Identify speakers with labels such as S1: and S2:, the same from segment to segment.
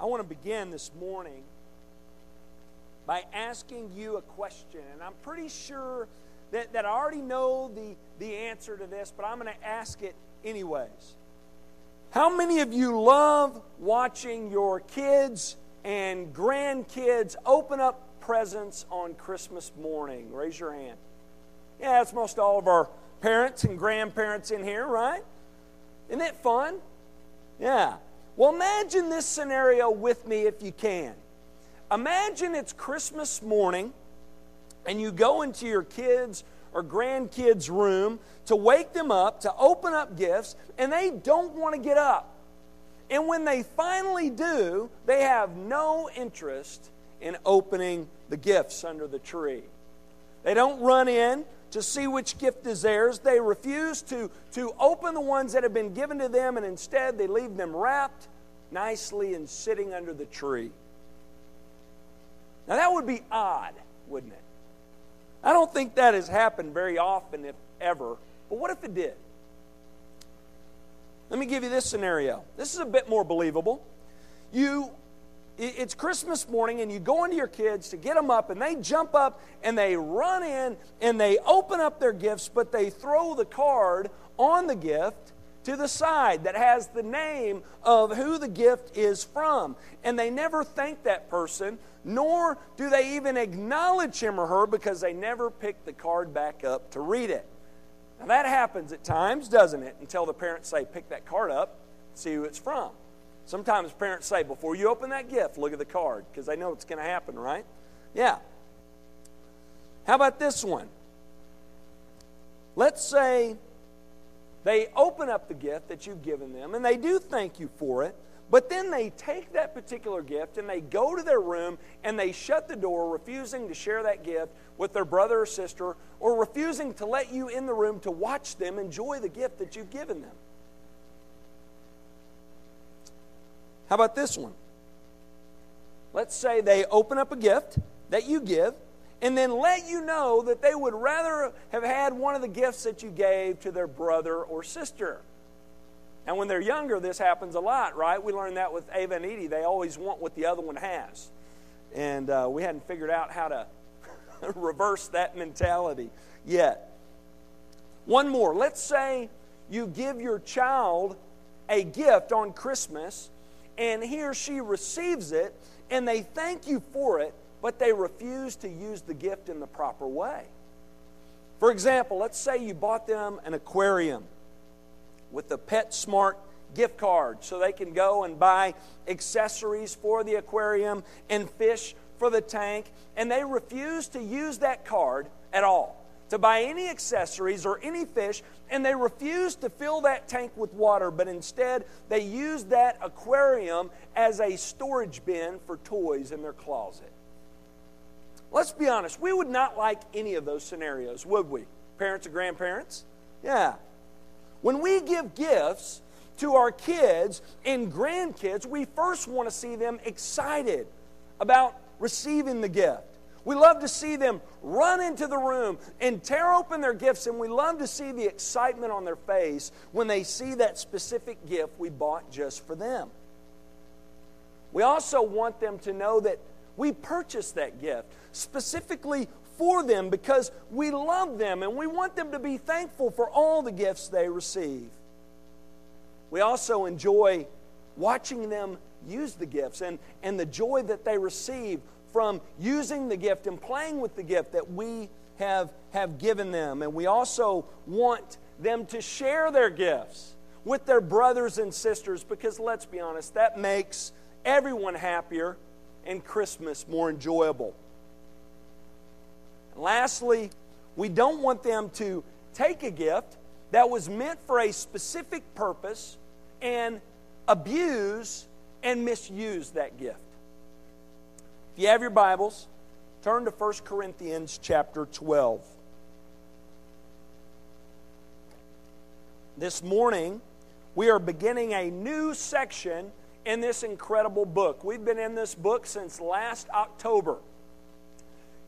S1: I want to begin this morning by asking you a question. And I'm pretty sure that, that I already know the, the answer to this, but I'm going to ask it anyways. How many of you love watching your kids and grandkids open up presents on Christmas morning? Raise your hand. Yeah, that's most all of our parents and grandparents in here, right? Isn't it fun? Yeah. Well, imagine this scenario with me if you can. Imagine it's Christmas morning and you go into your kids' or grandkids' room to wake them up, to open up gifts, and they don't want to get up. And when they finally do, they have no interest in opening the gifts under the tree. They don't run in to see which gift is theirs. They refuse to, to open the ones that have been given to them, and instead they leave them wrapped nicely and sitting under the tree. Now, that would be odd, wouldn't it? I don't think that has happened very often, if ever. But what if it did? Let me give you this scenario. This is a bit more believable. You it's Christmas morning and you go into your kids to get them up and they jump up and they run in and they open up their gifts, but they throw the card on the gift to the side that has the name of who the gift is from. And they never thank that person, nor do they even acknowledge him or her because they never pick the card back up to read it. Now that happens at times, doesn't it? Until the parents say, pick that card up, see who it's from. Sometimes parents say, before you open that gift, look at the card, because they know it's going to happen, right? Yeah. How about this one? Let's say they open up the gift that you've given them, and they do thank you for it, but then they take that particular gift and they go to their room and they shut the door, refusing to share that gift with their brother or sister, or refusing to let you in the room to watch them enjoy the gift that you've given them. How about this one? Let's say they open up a gift that you give and then let you know that they would rather have had one of the gifts that you gave to their brother or sister. And when they're younger, this happens a lot, right? We learned that with Ava and Edie. They always want what the other one has. And uh, we hadn't figured out how to reverse that mentality yet. One more. Let's say you give your child a gift on Christmas and he or she receives it and they thank you for it, but they refuse to use the gift in the proper way. For example, let's say you bought them an aquarium with a PetSmart gift card so they can go and buy accessories for the aquarium and fish for the tank, and they refuse to use that card at all to buy any accessories or any fish, and they refused to fill that tank with water, but instead they used that aquarium as a storage bin for toys in their closet. Let's be honest, we would not like any of those scenarios, would we? Parents or grandparents? Yeah. When we give gifts to our kids and grandkids, we first want to see them excited about receiving the gift. We love to see them run into the room and tear open their gifts, and we love to see the excitement on their face when they see that specific gift we bought just for them. We also want them to know that we purchased that gift specifically for them because we love them and we want them to be thankful for all the gifts they receive. We also enjoy watching them use the gifts and, and the joy that they receive from using the gift and playing with the gift that we have, have given them. And we also want them to share their gifts with their brothers and sisters because let's be honest, that makes everyone happier and Christmas more enjoyable. And lastly, we don't want them to take a gift that was meant for a specific purpose and abuse and misuse that gift. If you have your Bibles, turn to 1 Corinthians chapter 12. This morning, we are beginning a new section in this incredible book. We've been in this book since last October,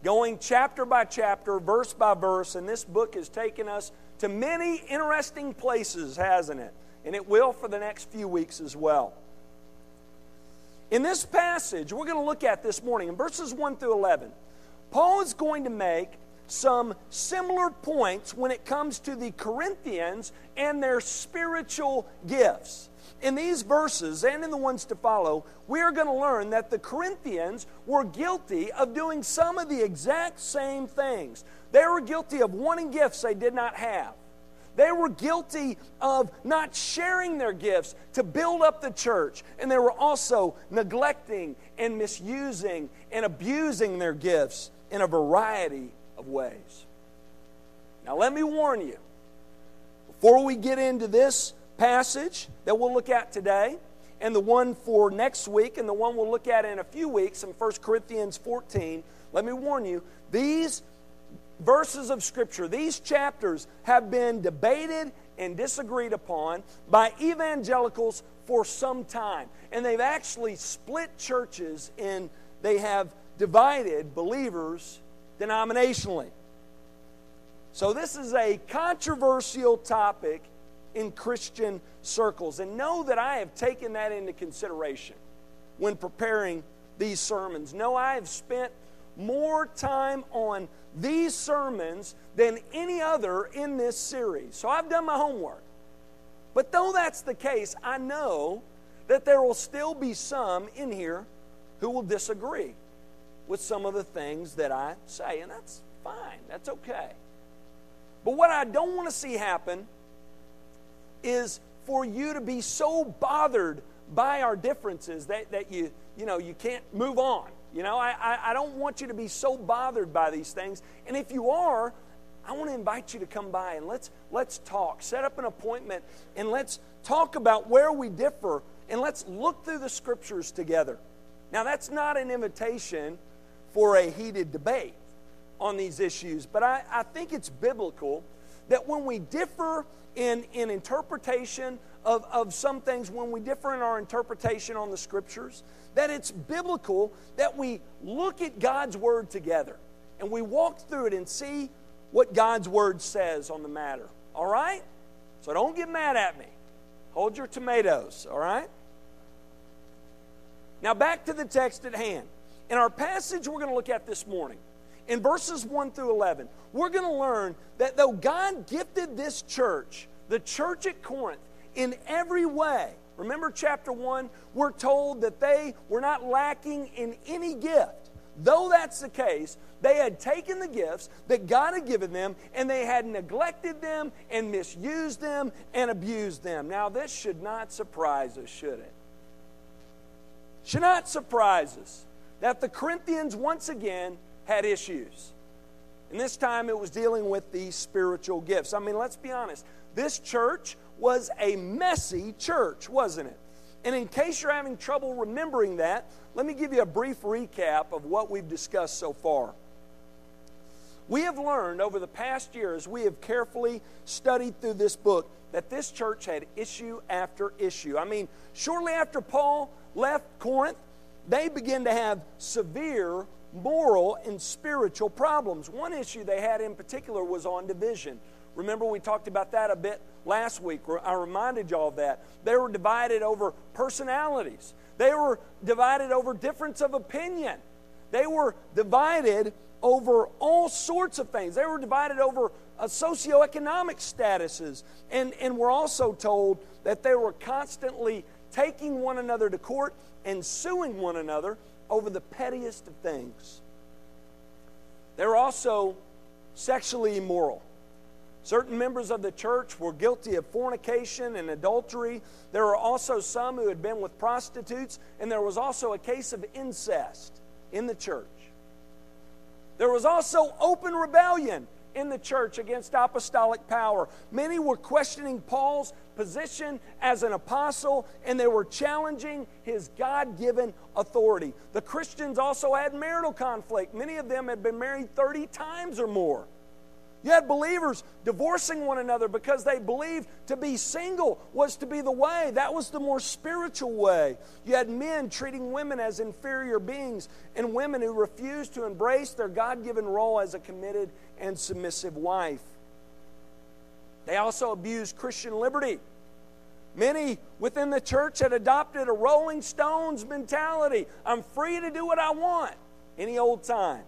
S1: going chapter by chapter, verse by verse, and this book has taken us to many interesting places, hasn't it? And it will for the next few weeks as well. In this passage, we're going to look at this morning in verses 1 through 11, Paul is going to make some similar points when it comes to the Corinthians and their spiritual gifts. In these verses and in the ones to follow, we are going to learn that the Corinthians were guilty of doing some of the exact same things. They were guilty of wanting gifts they did not have. They were guilty of not sharing their gifts to build up the church. And they were also neglecting and misusing and abusing their gifts in a variety of ways. Now, let me warn you before we get into this passage that we'll look at today, and the one for next week, and the one we'll look at in a few weeks in 1 Corinthians 14, let me warn you, these verses of Scripture, these chapters have been debated and disagreed upon by evangelicals for some time. And they've actually split churches and they have divided believers denominationally. So, this is a controversial topic in Christian circles. And know that I have taken that into consideration when preparing these sermons. Know I have spent more time on these sermons than any other in this series. So I've done my homework. But though that's the case, I know that there will still be some in here who will disagree with some of the things that I say. And that's fine, that's okay. But what I don't want to see happen is for you to be so bothered by our differences that, that you, you know, you can't move on. You know, I, I, I don't want you to be so bothered by these things. And if you are, I want to invite you to come by and let's let's talk. Set up an appointment and let's talk about where we differ and let's look through the scriptures together. Now that's not an invitation for a heated debate on these issues, but I, I think it's biblical that when we differ in, in interpretation of, of some things, when we differ in our interpretation on the scriptures, that it's biblical that we look at God's word together and we walk through it and see what God's word says on the matter. All right? So don't get mad at me. Hold your tomatoes, all right? Now back to the text at hand. In our passage we're going to look at this morning, in verses 1 through 11, we're going to learn that though God gifted this church, the church at Corinth, in every way, remember chapter 1, we're told that they were not lacking in any gift. Though that's the case, they had taken the gifts that God had given them and they had neglected them and misused them and abused them. Now, this should not surprise us, should it? Should not surprise us that the Corinthians once again had issues. And this time it was dealing with these spiritual gifts. I mean, let's be honest. This church was a messy church, wasn't it? And in case you're having trouble remembering that, let me give you a brief recap of what we've discussed so far. We have learned over the past years, we have carefully studied through this book, that this church had issue after issue. I mean, shortly after Paul left Corinth, they began to have severe moral and spiritual problems. One issue they had in particular was on division. Remember, we talked about that a bit last week. I reminded y'all of that. They were divided over personalities, they were divided over difference of opinion, they were divided over all sorts of things. They were divided over uh, socioeconomic statuses. And, and we're also told that they were constantly taking one another to court and suing one another over the pettiest of things. They were also sexually immoral. Certain members of the church were guilty of fornication and adultery. There were also some who had been with prostitutes, and there was also a case of incest in the church. There was also open rebellion in the church against apostolic power. Many were questioning Paul's position as an apostle and they were challenging his God given authority. The Christians also had marital conflict. Many of them had been married 30 times or more. You had believers divorcing one another because they believed to be single was to be the way. That was the more spiritual way. You had men treating women as inferior beings and women who refused to embrace their God given role as a committed and submissive wife. They also abused Christian liberty. Many within the church had adopted a Rolling Stones mentality I'm free to do what I want any old time.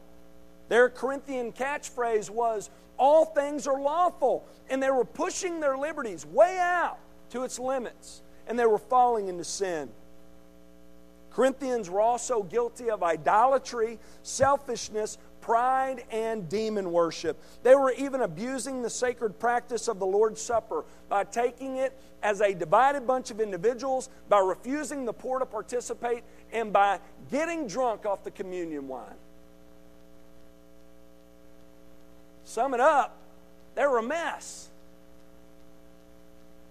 S1: Their Corinthian catchphrase was, All things are lawful. And they were pushing their liberties way out to its limits, and they were falling into sin. Corinthians were also guilty of idolatry, selfishness, pride, and demon worship. They were even abusing the sacred practice of the Lord's Supper by taking it as a divided bunch of individuals, by refusing the poor to participate, and by getting drunk off the communion wine. Sum it up, they were a mess.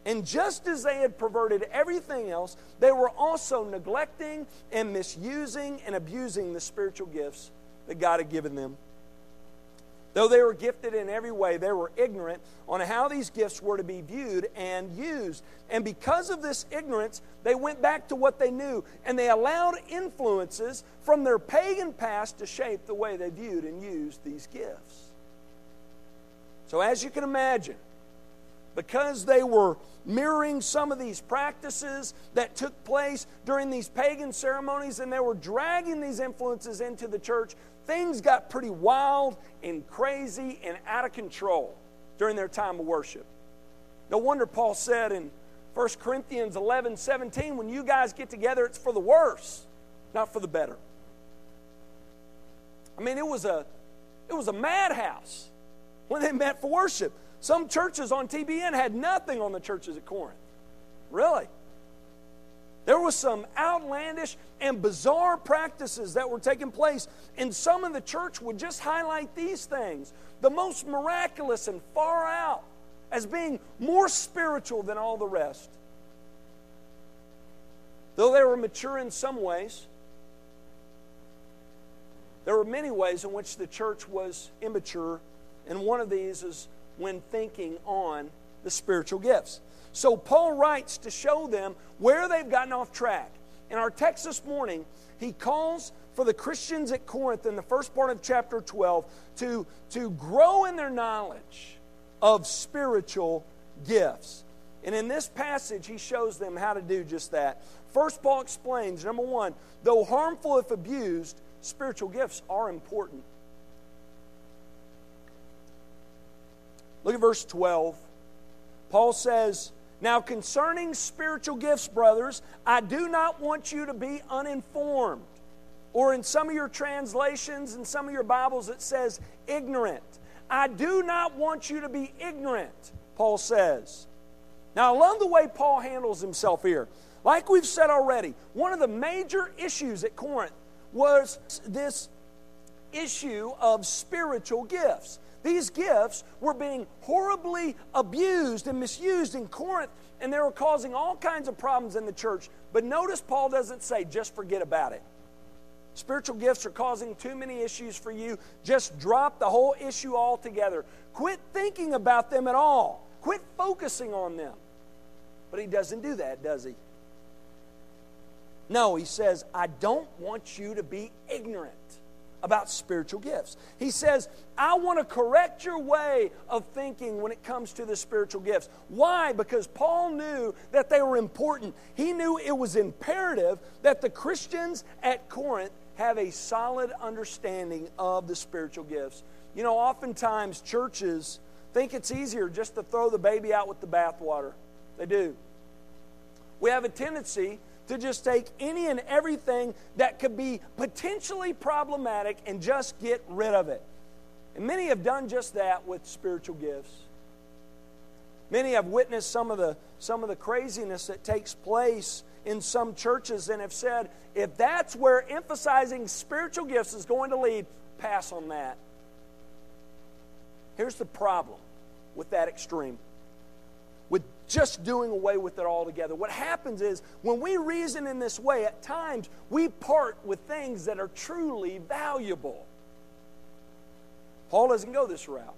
S1: And just as they had perverted everything else, they were also neglecting and misusing and abusing the spiritual gifts that God had given them. Though they were gifted in every way, they were ignorant on how these gifts were to be viewed and used. And because of this ignorance, they went back to what they knew and they allowed influences from their pagan past to shape the way they viewed and used these gifts. So, as you can imagine, because they were mirroring some of these practices that took place during these pagan ceremonies and they were dragging these influences into the church, things got pretty wild and crazy and out of control during their time of worship. No wonder Paul said in 1 Corinthians 11 17, when you guys get together, it's for the worse, not for the better. I mean, it was a, it was a madhouse when they met for worship. Some churches on TBN had nothing on the churches at Corinth. Really? There was some outlandish and bizarre practices that were taking place, and some in the church would just highlight these things, the most miraculous and far out, as being more spiritual than all the rest. Though they were mature in some ways, there were many ways in which the church was immature, and one of these is when thinking on the spiritual gifts. So Paul writes to show them where they've gotten off track. In our text this morning, he calls for the Christians at Corinth in the first part of chapter 12 to, to grow in their knowledge of spiritual gifts. And in this passage, he shows them how to do just that. First, Paul explains number one, though harmful if abused, spiritual gifts are important. Look at verse 12. Paul says, Now concerning spiritual gifts, brothers, I do not want you to be uninformed. Or in some of your translations, in some of your Bibles, it says ignorant. I do not want you to be ignorant, Paul says. Now, I love the way Paul handles himself here. Like we've said already, one of the major issues at Corinth was this issue of spiritual gifts. These gifts were being horribly abused and misused in Corinth, and they were causing all kinds of problems in the church. But notice Paul doesn't say, just forget about it. Spiritual gifts are causing too many issues for you. Just drop the whole issue altogether. Quit thinking about them at all. Quit focusing on them. But he doesn't do that, does he? No, he says, I don't want you to be ignorant about spiritual gifts. He says, I want to correct your way of thinking when it comes to the spiritual gifts. Why? Because Paul knew that they were important. He knew it was imperative that the Christians at Corinth have a solid understanding of the spiritual gifts. You know, oftentimes churches think it's easier just to throw the baby out with the bathwater. They do. We have a tendency to just take any and everything that could be potentially problematic and just get rid of it. And many have done just that with spiritual gifts. Many have witnessed some of the, some of the craziness that takes place in some churches and have said, if that's where emphasizing spiritual gifts is going to lead, pass on that. Here's the problem with that extreme just doing away with it altogether. What happens is when we reason in this way, at times we part with things that are truly valuable. Paul doesn't go this route.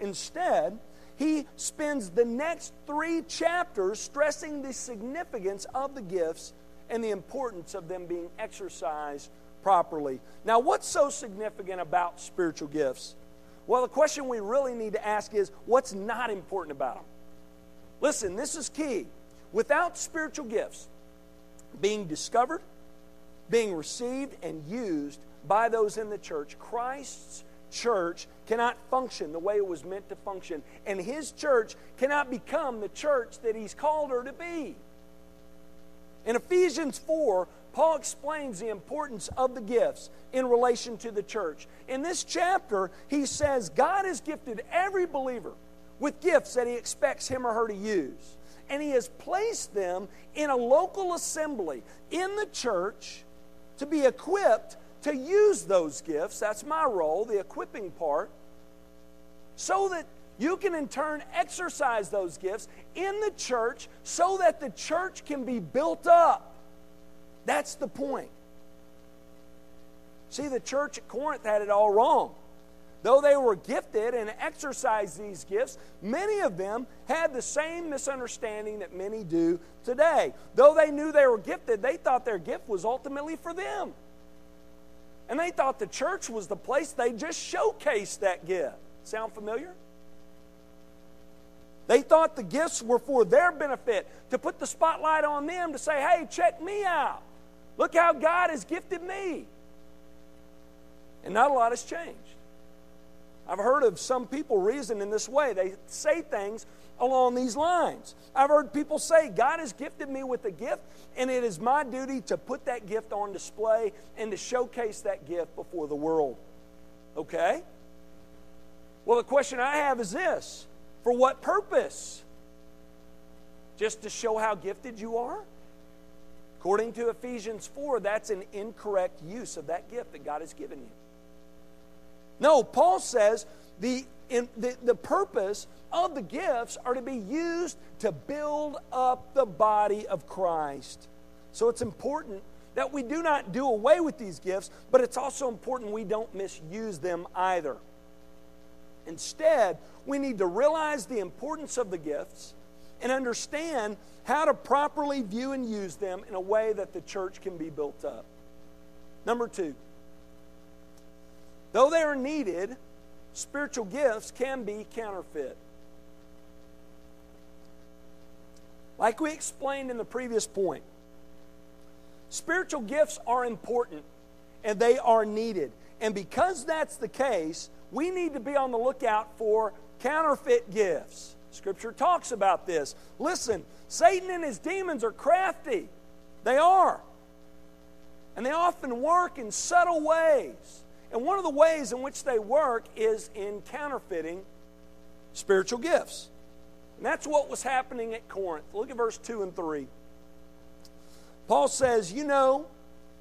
S1: Instead, he spends the next three chapters stressing the significance of the gifts and the importance of them being exercised properly. Now, what's so significant about spiritual gifts? Well, the question we really need to ask is what's not important about them? Listen, this is key. without spiritual gifts being discovered, being received, and used by those in the church, Christ's church cannot function the way it was meant to function, and his church cannot become the church that he's called her to be. In Ephesians 4, Paul explains the importance of the gifts in relation to the church. In this chapter, he says God has gifted every believer with gifts that he expects him or her to use. And he has placed them in a local assembly in the church to be equipped to use those gifts. That's my role, the equipping part, so that you can in turn exercise those gifts in the church so that the church can be built up. That's the point. See, the church at Corinth had it all wrong. Though they were gifted and exercised these gifts, many of them had the same misunderstanding that many do today. Though they knew they were gifted, they thought their gift was ultimately for them. And they thought the church was the place they just showcased that gift. Sound familiar? They thought the gifts were for their benefit, to put the spotlight on them, to say, hey, check me out. Look how God has gifted me. And not a lot has changed. I've heard of some people reason in this way. They say things along these lines. I've heard people say, God has gifted me with a gift, and it is my duty to put that gift on display and to showcase that gift before the world. Okay? Well, the question I have is this For what purpose? Just to show how gifted you are? According to Ephesians 4, that's an incorrect use of that gift that God has given you. No, Paul says the, in, the, the purpose of the gifts are to be used to build up the body of Christ. So it's important that we do not do away with these gifts, but it's also important we don't misuse them either. Instead, we need to realize the importance of the gifts and understand how to properly view and use them in a way that the church can be built up. Number two, though they are needed, spiritual gifts can be counterfeit. Like we explained in the previous point, spiritual gifts are important and they are needed. And because that's the case, we need to be on the lookout for counterfeit gifts. Scripture talks about this. Listen, Satan and his demons are crafty. They are. And they often work in subtle ways. And one of the ways in which they work is in counterfeiting spiritual gifts. And that's what was happening at Corinth. Look at verse 2 and 3. Paul says, You know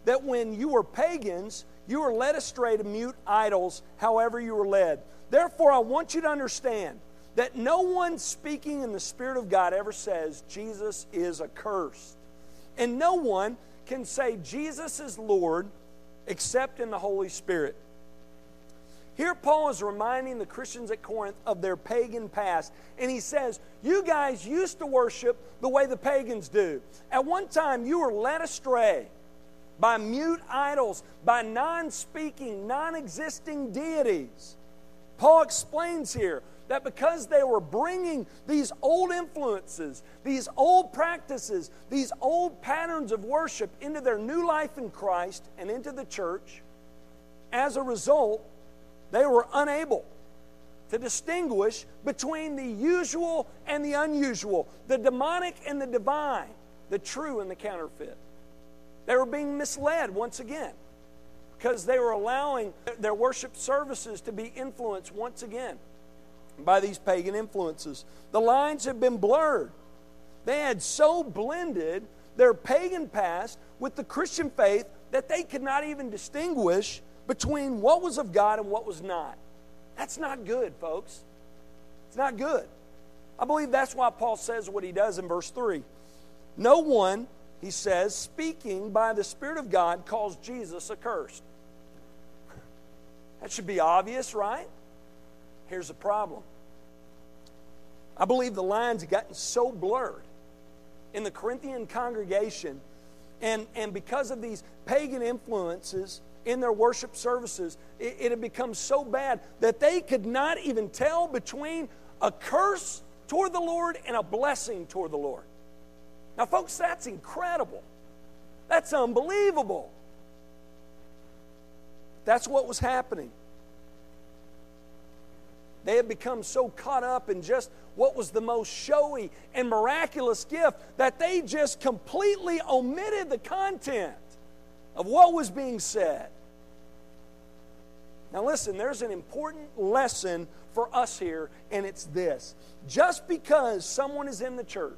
S1: that when you were pagans, you were led astray to mute idols, however you were led. Therefore, I want you to understand that no one speaking in the Spirit of God ever says Jesus is accursed. And no one can say Jesus is Lord except in the Holy Spirit. Here, Paul is reminding the Christians at Corinth of their pagan past. And he says, You guys used to worship the way the pagans do. At one time, you were led astray by mute idols, by non speaking, non existing deities. Paul explains here that because they were bringing these old influences, these old practices, these old patterns of worship into their new life in Christ and into the church, as a result, they were unable to distinguish between the usual and the unusual, the demonic and the divine, the true and the counterfeit. They were being misled once again because they were allowing their worship services to be influenced once again by these pagan influences. The lines have been blurred. They had so blended their pagan past with the Christian faith that they could not even distinguish between what was of God and what was not. That's not good, folks. It's not good. I believe that's why Paul says what he does in verse 3. No one, he says, speaking by the Spirit of God, calls Jesus accursed. That should be obvious, right? Here's the problem I believe the lines have gotten so blurred in the Corinthian congregation, and, and because of these pagan influences in their worship services, it, it had become so bad that they could not even tell between a curse toward the Lord and a blessing toward the Lord. Now, folks, that's incredible. That's unbelievable. That's what was happening. They had become so caught up in just what was the most showy and miraculous gift that they just completely omitted the content of what was being said. Now, listen, there's an important lesson for us here, and it's this. Just because someone is in the church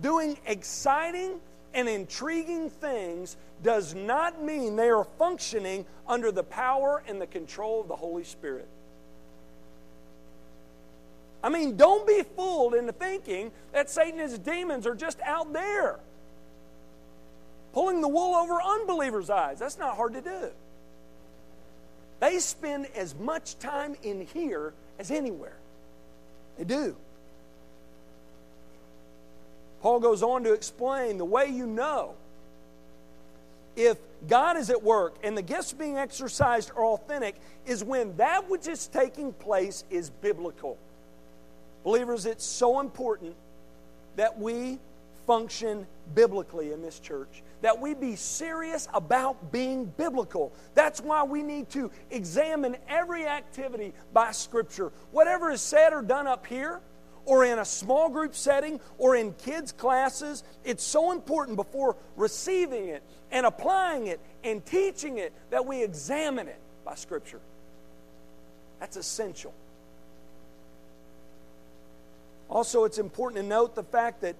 S1: doing exciting and intriguing things does not mean they are functioning under the power and the control of the Holy Spirit. I mean, don't be fooled into thinking that Satan and his demons are just out there pulling the wool over unbelievers' eyes. That's not hard to do. They spend as much time in here as anywhere. They do. Paul goes on to explain the way you know if God is at work and the gifts being exercised are authentic is when that which is taking place is biblical. Believers, it's so important that we function biblically in this church, that we be serious about being biblical. That's why we need to examine every activity by Scripture. Whatever is said or done up here, or in a small group setting, or in kids' classes, it's so important before receiving it and applying it and teaching it that we examine it by Scripture. That's essential. Also, it's important to note the fact that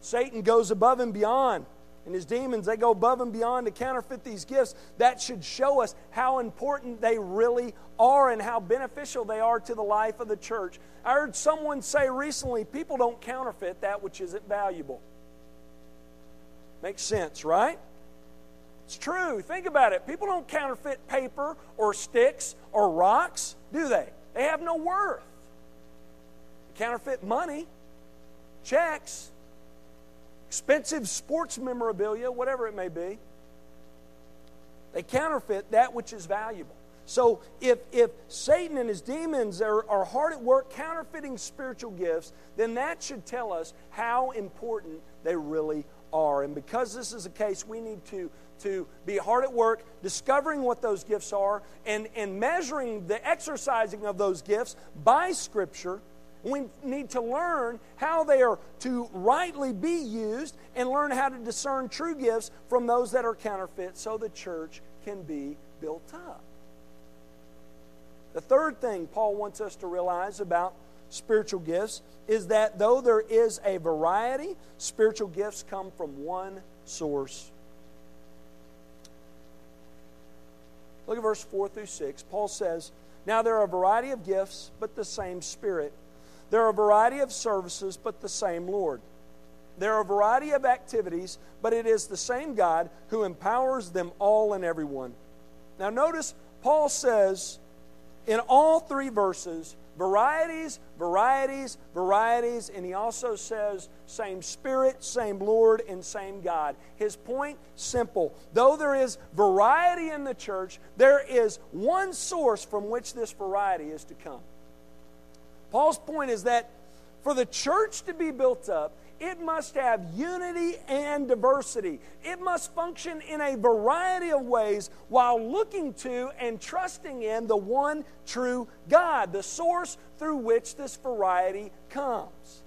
S1: Satan goes above and beyond, and his demons, they go above and beyond to counterfeit these gifts. That should show us how important they really are and how beneficial they are to the life of the church. I heard someone say recently people don't counterfeit that which isn't valuable. Makes sense, right? It's true. Think about it. People don't counterfeit paper or sticks or rocks, do they? They have no worth counterfeit money, checks, expensive sports memorabilia, whatever it may be. They counterfeit that which is valuable. So if, if Satan and his demons are, are hard at work counterfeiting spiritual gifts, then that should tell us how important they really are. And because this is the case, we need to, to be hard at work discovering what those gifts are and, and measuring the exercising of those gifts by Scripture we need to learn how they are to rightly be used and learn how to discern true gifts from those that are counterfeit so the church can be built up. The third thing Paul wants us to realize about spiritual gifts is that though there is a variety, spiritual gifts come from one source. Look at verse 4 through 6. Paul says, Now there are a variety of gifts, but the same Spirit. There are a variety of services, but the same Lord. There are a variety of activities, but it is the same God who empowers them all and everyone. Now, notice Paul says in all three verses varieties, varieties, varieties, and he also says same Spirit, same Lord, and same God. His point simple. Though there is variety in the church, there is one source from which this variety is to come. Paul's point is that for the church to be built up, it must have unity and diversity. It must function in a variety of ways while looking to and trusting in the one true God, the source through which this variety comes.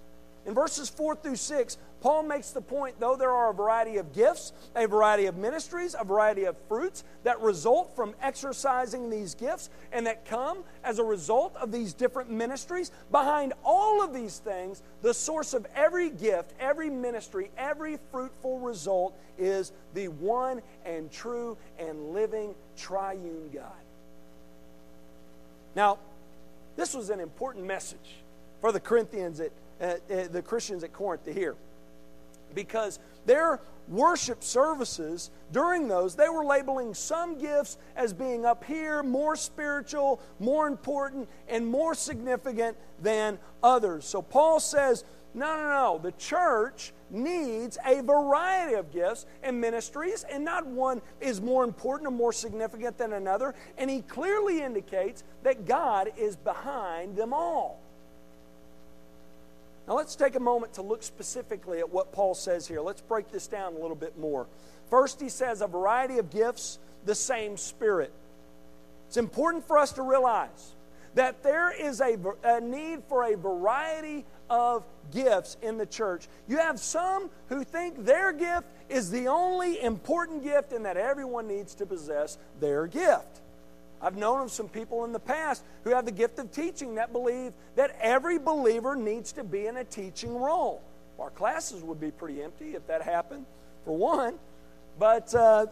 S1: In verses 4 through 6, Paul makes the point though there are a variety of gifts, a variety of ministries, a variety of fruits that result from exercising these gifts and that come as a result of these different ministries, behind all of these things, the source of every gift, every ministry, every fruitful result is the one and true and living triune God. Now, this was an important message for the Corinthians at, uh, uh, the Christians at Corinth to hear because their worship services during those they were labeling some gifts as being up here more spiritual more important and more significant than others. So paul says no no no the church needs a variety of gifts and ministries and not one is more important or more significant than another. And he clearly indicates that god is behind them all Now let's take a moment to look specifically at what Paul says here. Let's break this down a little bit more. First, he says a variety of gifts, the same Spirit. It's important for us to realize that there is a, a, need for a variety of gifts in the church. You have some who think their gift is the only important gift and that everyone needs to possess their gift. I've known of some people in the past who have the gift of teaching that believe that every believer needs to be in a teaching role. Our classes would be pretty empty if that happened, for one. But uh,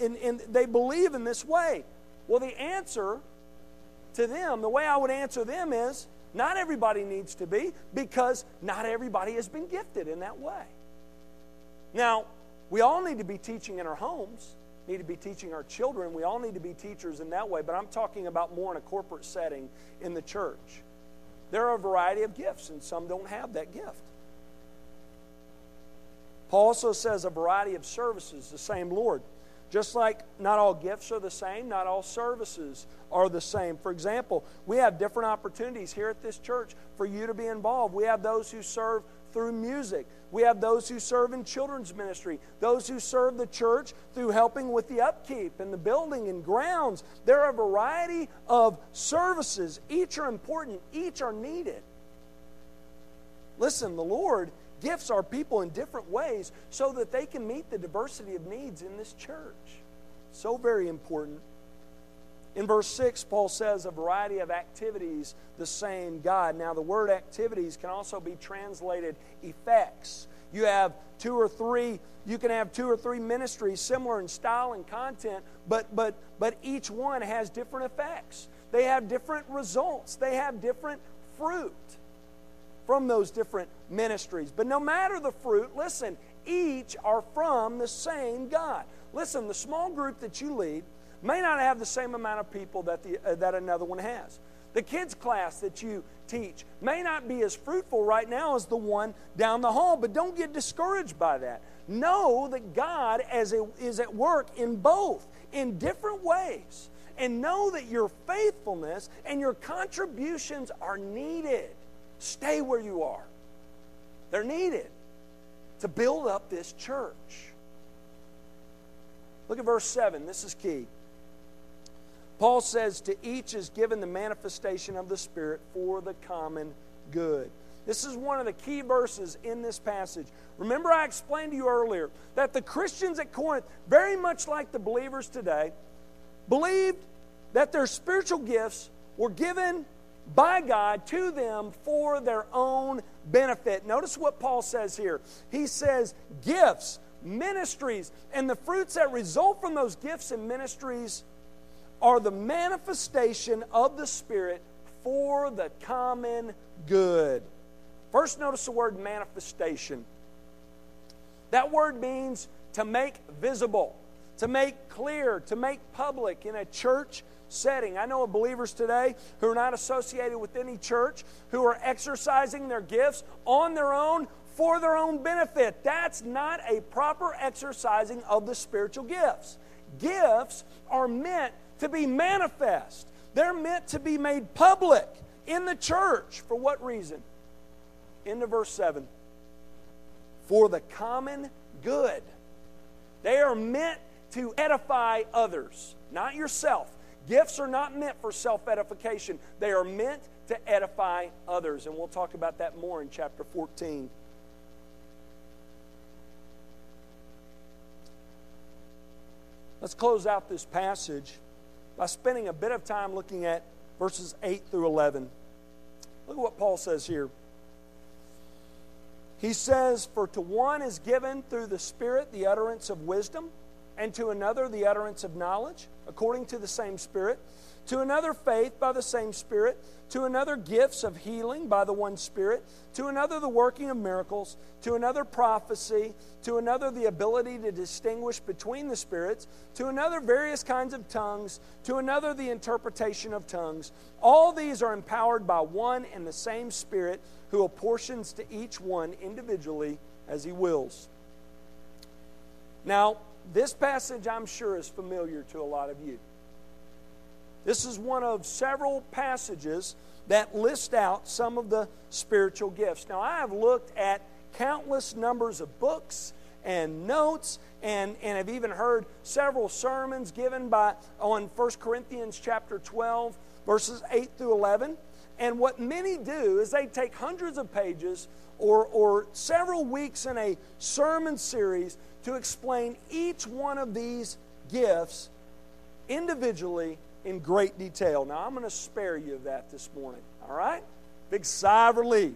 S1: in, they believe in this way. Well, the answer to them, the way I would answer them is not everybody needs to be because not everybody has been gifted in that way. Now, we all need to be teaching in our homes, need to be teaching our children. We all need to be teachers in that way, but I'm talking about more in a corporate setting in the church. There are a variety of gifts, and some don't have that gift. Paul also says a variety of services, the same Lord. Just like not all gifts are the same, not all services are the same. For example, we have different opportunities here at this church for you to be involved. We have those who serve through music. We have those who serve in children's ministry, those who serve the church through helping with the upkeep and the building and grounds. There are a variety of services. Each are important, each are needed. Listen, the Lord gifts our people in different ways so that they can meet the diversity of needs in this church. So very important. In verse 6, Paul says a variety of activities, the same God. Now, the word activities can also be translated effects. You have two or three, you can have two or three ministries similar in style and content, but, but, but each one has different effects. They have different results, they have different fruit from those different ministries. But no matter the fruit, listen, each are from the same God. Listen, the small group that you lead may not have the same amount of people that, the, uh, that another one has. The kids' class that you teach may not be as fruitful right now as the one down the hall, but don't get discouraged by that. Know that God as is at work in both, in different ways. And know that your faithfulness and your contributions are needed. Stay where you are. They're needed to build up this church. Look at verse 7. This is key. Paul says, To each is given the manifestation of the Spirit for the common good. This is one of the key verses in this passage. Remember, I explained to you earlier that the Christians at Corinth, very much like the believers today, believed that their spiritual gifts were given by God to them for their own benefit. Notice what Paul says here. He says, gifts, ministries, and the fruits that result from those gifts and ministries are the manifestation of the Spirit for the common good. First, notice the word manifestation. That word means to make visible, to make clear, to make public in a church setting. I know of believers today who are not associated with any church, who are exercising their gifts on their own for their own benefit. That's not a proper exercising of the spiritual gifts. Gifts are meant to be manifest, they're meant to be made public in the church. For what reason? Into verse 7 for the common good. They are meant to edify others, not yourself. Gifts are not meant for self edification, they are meant to edify others. And we'll talk about that more in chapter 14. Let's close out this passage by spending a bit of time looking at verses 8 through 11. Look at what Paul says here. He says, For to one is given through the Spirit the utterance of wisdom and to another the utterance of knowledge, according to the same Spirit, to another faith by the same Spirit, to another gifts of healing by the one Spirit, to another the working of miracles, to another prophecy, to another the ability to distinguish between the spirits, to another various kinds of tongues, to another the interpretation of tongues. All these are empowered by one and the same Spirit who apportions to each one individually as he wills. Now, this passage, I'm sure, is familiar to a lot of you. This is one of several passages that list out some of the spiritual gifts. Now, I have looked at countless numbers of books and notes and, and have even heard several sermons given by on 1 Corinthians chapter 12 verses 8 through 11. And what many do is they take hundreds of pages or, or several weeks in a sermon series to explain each one of these gifts individually in great detail. Now, I'm going to spare you that this morning, all right? Big sigh of relief.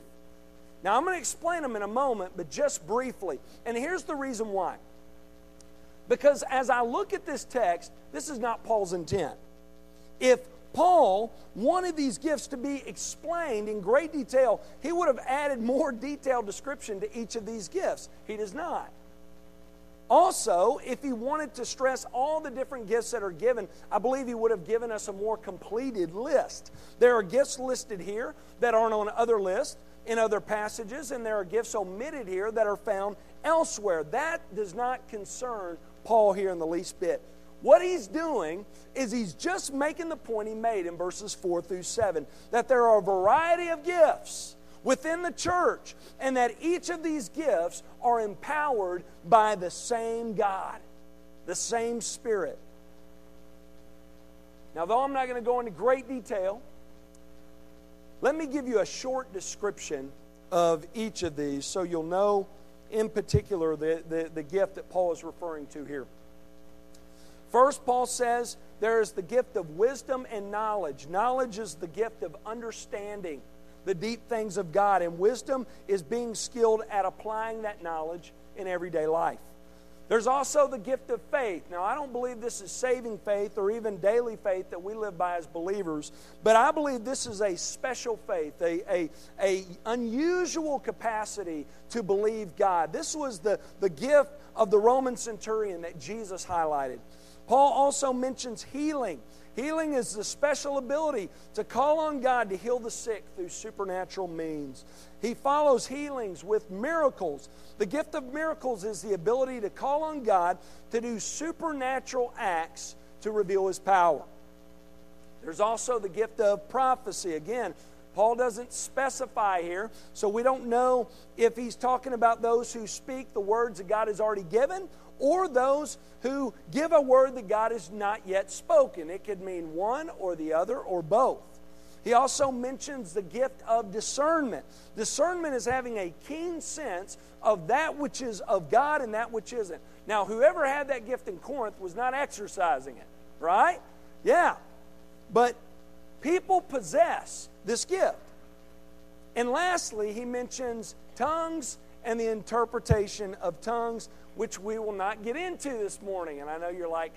S1: Now, I'm going to explain them in a moment, but just briefly. And here's the reason why. Because as I look at this text, this is not Paul's intent. If Paul wanted these gifts to be explained in great detail, he would have added more detailed description to each of these gifts. He does not. Also, if he wanted to stress all the different gifts that are given, I believe he would have given us a more completed list. There are gifts listed here that aren't on other lists in other passages, and there are gifts omitted here that are found elsewhere. That does not concern Paul here in the least bit. What he's doing is he's just making the point he made in verses 4 through 7 that there are a variety of gifts within the church, and that each of these gifts are empowered by the same God, the same Spirit. Now, though I'm not going to go into great detail, let me give you a short description of each of these so you'll know in particular the, the, the gift that Paul is referring to here. First, Paul says there is the gift of wisdom and knowledge. Knowledge is the gift of understanding the deep things of God, and wisdom is being skilled at applying that knowledge in everyday life. There's also the gift of faith. Now, I don't believe this is saving faith or even daily faith that we live by as believers, but I believe this is a special faith, a, a, a unusual capacity to believe God. This was the, the gift of the Roman centurion that Jesus highlighted. Paul also mentions healing. Healing is the special ability to call on God to heal the sick through supernatural means. He follows healings with miracles. The gift of miracles is the ability to call on God to do supernatural acts to reveal His power. There's also the gift of prophecy. Again, Paul doesn't specify here, so we don't know if he's talking about those who speak the words that God has already given or those who give a word that God has not yet spoken. It could mean one or the other or both. He also mentions the gift of discernment. Discernment is having a keen sense of that which is of God and that which isn't. Now, whoever had that gift in Corinth was not exercising it, right? Yeah. But people possess this gift. And lastly, he mentions tongues and the interpretation of tongues which we will not get into this morning. And I know you're like,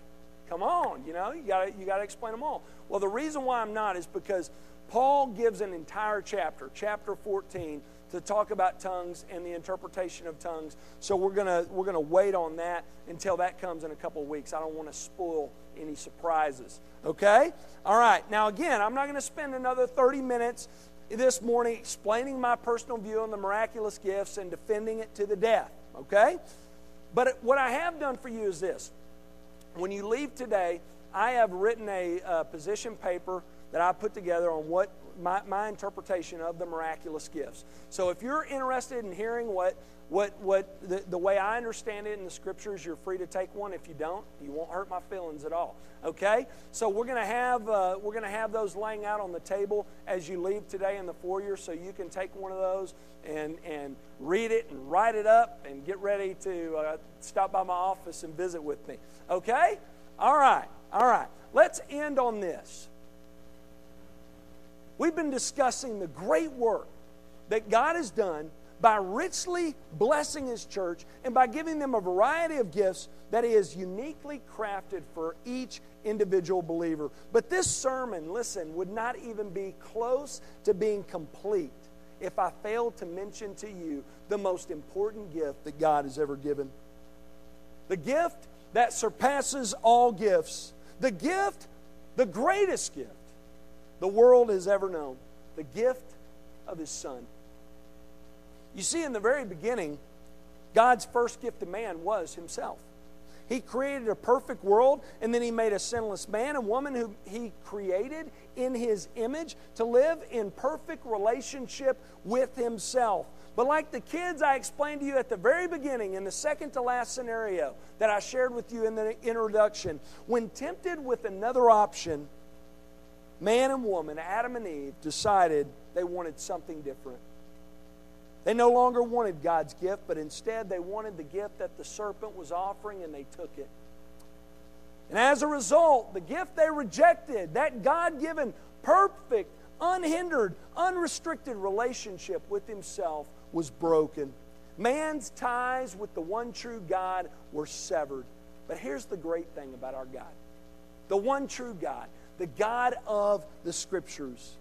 S1: come on, you know, you got you got to explain them all. Well, the reason why I'm not is because Paul gives an entire chapter, chapter 14, to talk about tongues and the interpretation of tongues. So we're gonna we're gonna wait on that until that comes in a couple of weeks. I don't want to spoil any surprises. Okay? All right. Now again, I'm not to spend another 30 minutes this morning explaining my personal view on the miraculous gifts and defending it to the death. Okay? But what I have done for you is this. When you leave today, I have written a, a position paper that I put together on what my, my interpretation of the miraculous gifts. So if you're interested in hearing what what, what the, the way I understand it in the scriptures, you're free to take one. If you don't, you won't hurt my feelings at all. Okay? So we're going to have uh, we're going to have those laying out on the table as you leave today in the foyer, so you can take one of those and and read it and write it up and get ready to uh, stop by my office and visit with me. Okay? All right. All right. Let's end on this. We've been discussing the great work that God has done by richly blessing His church and by giving them a variety of gifts that He has uniquely crafted for each individual believer. But this sermon, listen, would not even be close to being complete if I failed to mention to you the most important gift that God has ever given. The gift that surpasses all gifts. The gift, the greatest gift the world has ever known. The gift of His Son. You see, in the very beginning, God's first gift to man was Himself. He created a perfect world, and then He made a sinless man and woman who He created in His image to live in perfect relationship with Himself. But like the kids I explained to you at the very beginning, in the second to last scenario that I shared with you in the introduction, when tempted with another option, man and woman, Adam and Eve, decided they wanted something different. They no longer wanted God's gift, but instead they wanted the gift that the serpent was offering and they took it. And as a result, the gift they rejected, that God given, perfect, unhindered, unrestricted relationship with Himself, was broken. Man's ties with the one true God were severed. But here's the great thing about our God the one true God, the God of the Scriptures.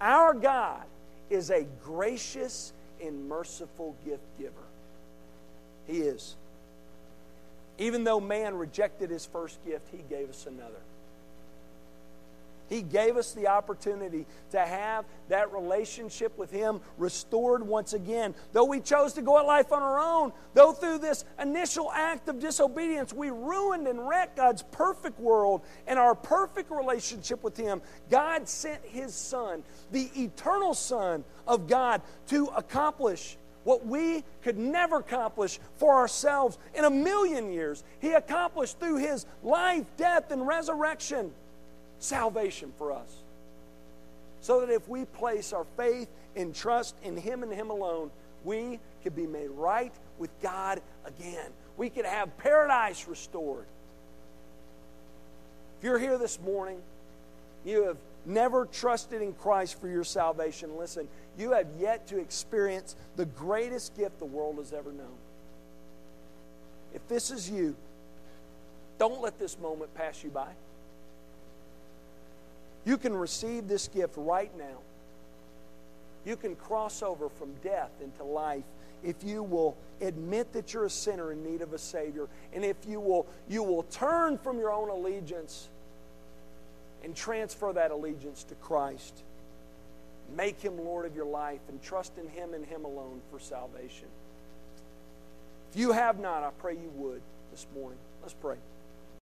S1: Our God is a gracious and merciful gift giver. He is. Even though man rejected his first gift, he gave us another. He gave us the opportunity to have that relationship with Him restored once again. Though we chose to go at life on our own, though through this initial act of disobedience we ruined and wrecked God's perfect world and our perfect relationship with Him, God sent His Son, the eternal Son of God, to accomplish what we could never accomplish for ourselves in a million years. He accomplished through His life, death, and resurrection salvation for us. So that if we place our faith and trust in Him and Him alone, we could be made right with God again. We could have paradise restored. If you're here this morning, you have never trusted in Christ for your salvation, listen, you have yet to experience the greatest gift the world has ever known. If this is you, don't let this moment pass you by. You can receive this gift right now. You can cross over from death into life if you will admit that you're a sinner in need of a Savior, and if you will, you will turn from your own allegiance and transfer that allegiance to Christ. Make Him Lord of your life and trust in Him and Him alone for salvation. If you have not, I pray you would this morning. Let's pray.